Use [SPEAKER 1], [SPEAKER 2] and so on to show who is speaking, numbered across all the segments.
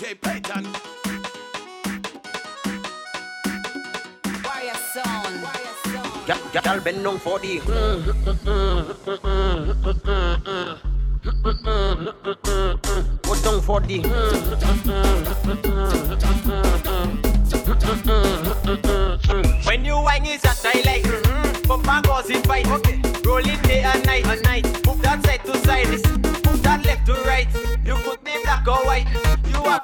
[SPEAKER 1] DJ Peyton.
[SPEAKER 2] Warrior Sound.
[SPEAKER 3] Gal bend down for the. Put down for the.
[SPEAKER 4] When you whine, is a highlight, mm-hmm. Papa goes in fight, rolling day and night, and night, move that side to side.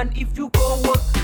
[SPEAKER 4] And if you
[SPEAKER 3] go
[SPEAKER 4] work